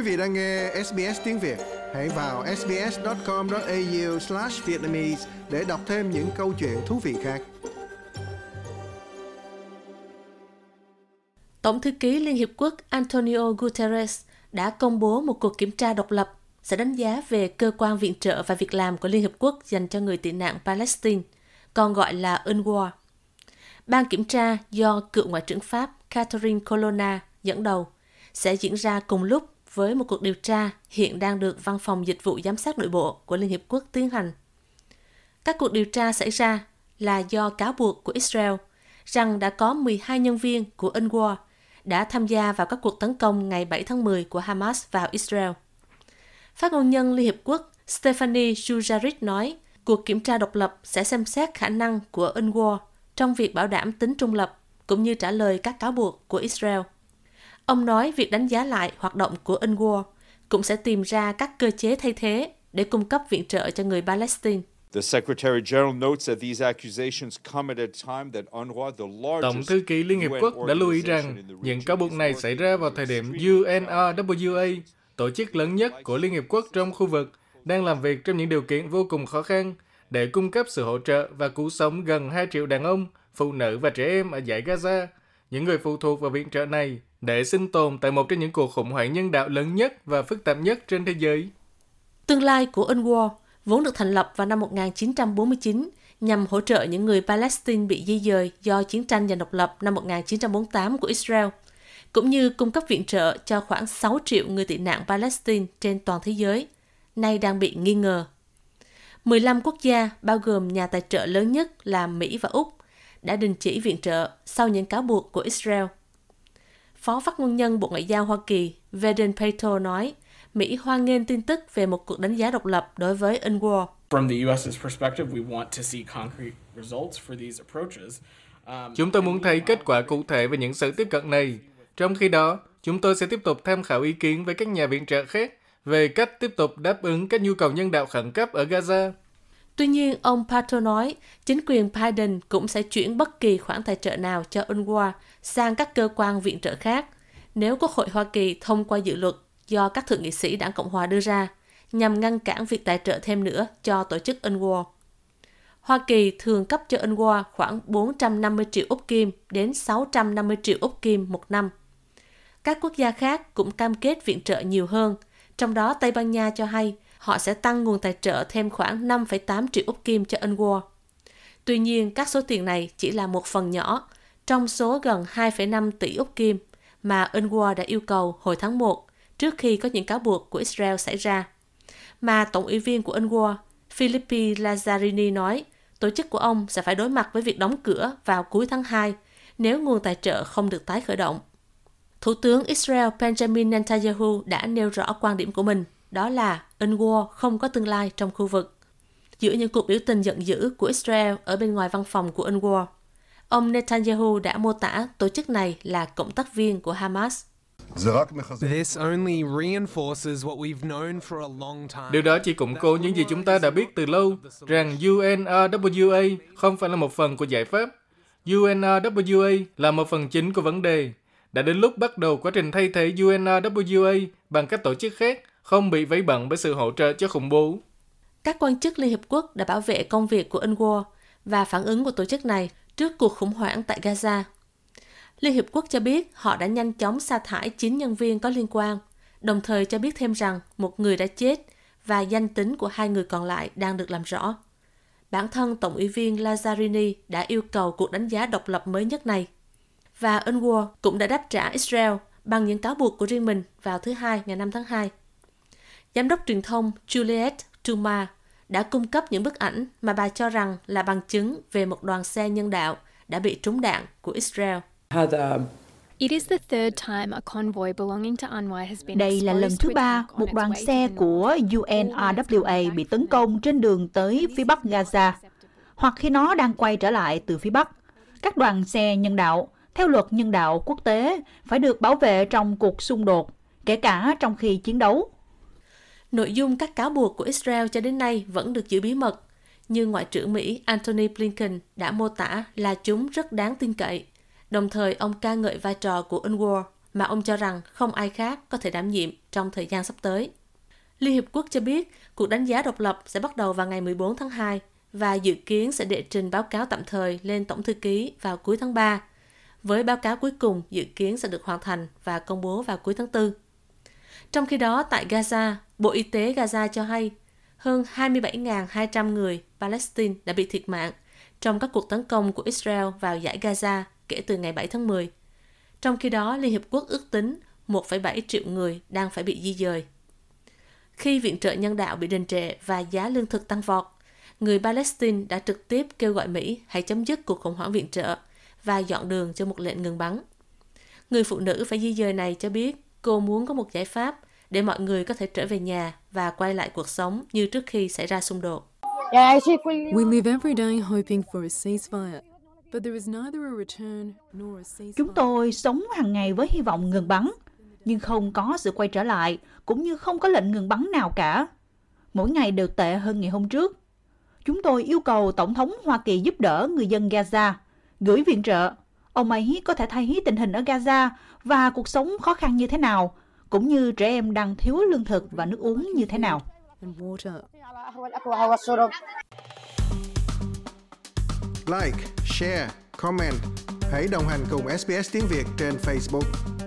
Quý vị đang nghe SBS tiếng Việt, hãy vào sbs.com.au/vietnamese để đọc thêm những câu chuyện thú vị khác. Tổng thư ký Liên Hiệp Quốc Antonio Guterres đã công bố một cuộc kiểm tra độc lập sẽ đánh giá về cơ quan viện trợ và việc làm của Liên Hiệp Quốc dành cho người tị nạn Palestine, còn gọi là UNRWA. Ban kiểm tra do cựu Ngoại trưởng Pháp Catherine Colonna dẫn đầu sẽ diễn ra cùng lúc với một cuộc điều tra hiện đang được Văn phòng Dịch vụ Giám sát Nội bộ của Liên Hiệp Quốc tiến hành. Các cuộc điều tra xảy ra là do cáo buộc của Israel rằng đã có 12 nhân viên của UNRWA đã tham gia vào các cuộc tấn công ngày 7 tháng 10 của Hamas vào Israel. Phát ngôn nhân Liên Hiệp Quốc Stephanie Dujarric nói, cuộc kiểm tra độc lập sẽ xem xét khả năng của UNRWA trong việc bảo đảm tính trung lập cũng như trả lời các cáo buộc của Israel. Ông nói việc đánh giá lại hoạt động của UNRWA cũng sẽ tìm ra các cơ chế thay thế để cung cấp viện trợ cho người Palestine. Tổng thư ký Liên Hiệp Quốc đã lưu ý rằng những cáo buộc này xảy ra vào thời điểm UNRWA, tổ chức lớn nhất của Liên Hiệp Quốc trong khu vực, đang làm việc trong những điều kiện vô cùng khó khăn để cung cấp sự hỗ trợ và cứu sống gần 2 triệu đàn ông, phụ nữ và trẻ em ở giải Gaza, những người phụ thuộc vào viện trợ này để sinh tồn tại một trong những cuộc khủng hoảng nhân đạo lớn nhất và phức tạp nhất trên thế giới. Tương lai của UNRWA vốn được thành lập vào năm 1949 nhằm hỗ trợ những người Palestine bị di dời do chiến tranh giành độc lập năm 1948 của Israel, cũng như cung cấp viện trợ cho khoảng 6 triệu người tị nạn Palestine trên toàn thế giới, nay đang bị nghi ngờ. 15 quốc gia, bao gồm nhà tài trợ lớn nhất là Mỹ và Úc, đã đình chỉ viện trợ sau những cáo buộc của Israel. Phó phát ngôn nhân Bộ Ngoại giao Hoa Kỳ Vedant Patel nói, Mỹ hoan nghênh tin tức về một cuộc đánh giá độc lập đối với UNRWA. From the US's perspective, we want to see concrete results for these approaches. Um, chúng tôi muốn thấy kết quả cụ thể về những sự tiếp cận này. Trong khi đó, chúng tôi sẽ tiếp tục tham khảo ý kiến với các nhà viện trợ khác về cách tiếp tục đáp ứng các nhu cầu nhân đạo khẩn cấp ở Gaza. Tuy nhiên, ông Pato nói chính quyền Biden cũng sẽ chuyển bất kỳ khoản tài trợ nào cho UNRWA sang các cơ quan viện trợ khác nếu Quốc hội Hoa Kỳ thông qua dự luật do các thượng nghị sĩ đảng Cộng hòa đưa ra nhằm ngăn cản việc tài trợ thêm nữa cho tổ chức UNRWA. Hoa Kỳ thường cấp cho UNRWA khoảng 450 triệu Úc Kim đến 650 triệu Úc Kim một năm. Các quốc gia khác cũng cam kết viện trợ nhiều hơn, trong đó Tây Ban Nha cho hay họ sẽ tăng nguồn tài trợ thêm khoảng 5,8 triệu Úc Kim cho Unwar. Tuy nhiên, các số tiền này chỉ là một phần nhỏ trong số gần 2,5 tỷ Úc Kim mà Unwar đã yêu cầu hồi tháng 1 trước khi có những cáo buộc của Israel xảy ra. Mà Tổng ủy viên của Unwar, Philippi Lazzarini nói, tổ chức của ông sẽ phải đối mặt với việc đóng cửa vào cuối tháng 2 nếu nguồn tài trợ không được tái khởi động. Thủ tướng Israel Benjamin Netanyahu đã nêu rõ quan điểm của mình, đó là UNRWA không có tương lai trong khu vực. Giữa những cuộc biểu tình giận dữ của Israel ở bên ngoài văn phòng của UNRWA, ông Netanyahu đã mô tả tổ chức này là cộng tác viên của Hamas. Điều đó chỉ củng cố những gì chúng ta đã biết từ lâu, rằng UNRWA không phải là một phần của giải pháp. UNRWA là một phần chính của vấn đề. Đã đến lúc bắt đầu quá trình thay thế UNRWA bằng các tổ chức khác, không bị vấy bận bởi sự hỗ trợ cho khủng bố. Các quan chức Liên Hiệp Quốc đã bảo vệ công việc của UNRWA và phản ứng của tổ chức này trước cuộc khủng hoảng tại Gaza. Liên Hiệp Quốc cho biết họ đã nhanh chóng sa thải 9 nhân viên có liên quan, đồng thời cho biết thêm rằng một người đã chết và danh tính của hai người còn lại đang được làm rõ. Bản thân Tổng ủy viên Lazzarini đã yêu cầu cuộc đánh giá độc lập mới nhất này. Và UNRWA cũng đã đáp trả Israel bằng những cáo buộc của riêng mình vào thứ Hai ngày 5 tháng 2. Giám đốc truyền thông Juliette Tuma đã cung cấp những bức ảnh mà bà cho rằng là bằng chứng về một đoàn xe nhân đạo đã bị trúng đạn của Israel. Đây là lần thứ ba một đoàn xe của UNRWA bị tấn công trên đường tới phía bắc Gaza, hoặc khi nó đang quay trở lại từ phía bắc. Các đoàn xe nhân đạo, theo luật nhân đạo quốc tế, phải được bảo vệ trong cuộc xung đột, kể cả trong khi chiến đấu. Nội dung các cáo buộc của Israel cho đến nay vẫn được giữ bí mật, nhưng Ngoại trưởng Mỹ Antony Blinken đã mô tả là chúng rất đáng tin cậy. Đồng thời, ông ca ngợi vai trò của UNRWA mà ông cho rằng không ai khác có thể đảm nhiệm trong thời gian sắp tới. Liên Hiệp Quốc cho biết cuộc đánh giá độc lập sẽ bắt đầu vào ngày 14 tháng 2 và dự kiến sẽ đệ trình báo cáo tạm thời lên Tổng Thư ký vào cuối tháng 3, với báo cáo cuối cùng dự kiến sẽ được hoàn thành và công bố vào cuối tháng 4. Trong khi đó, tại Gaza, Bộ Y tế Gaza cho hay hơn 27.200 người Palestine đã bị thiệt mạng trong các cuộc tấn công của Israel vào giải Gaza kể từ ngày 7 tháng 10. Trong khi đó, Liên Hiệp Quốc ước tính 1,7 triệu người đang phải bị di dời. Khi viện trợ nhân đạo bị đình trệ và giá lương thực tăng vọt, người Palestine đã trực tiếp kêu gọi Mỹ hãy chấm dứt cuộc khủng hoảng viện trợ và dọn đường cho một lệnh ngừng bắn. Người phụ nữ phải di dời này cho biết cô muốn có một giải pháp để mọi người có thể trở về nhà và quay lại cuộc sống như trước khi xảy ra xung đột. We live every day hoping for a ceasefire. Chúng tôi sống hàng ngày với hy vọng ngừng bắn, nhưng không có sự quay trở lại, cũng như không có lệnh ngừng bắn nào cả. Mỗi ngày đều tệ hơn ngày hôm trước. Chúng tôi yêu cầu Tổng thống Hoa Kỳ giúp đỡ người dân Gaza, gửi viện trợ. Ông ấy có thể thấy tình hình ở Gaza và cuộc sống khó khăn như thế nào, cũng như trẻ em đang thiếu lương thực và nước uống như thế nào. Like, share, comment. Hãy đồng hành cùng SBS tiếng Việt trên Facebook.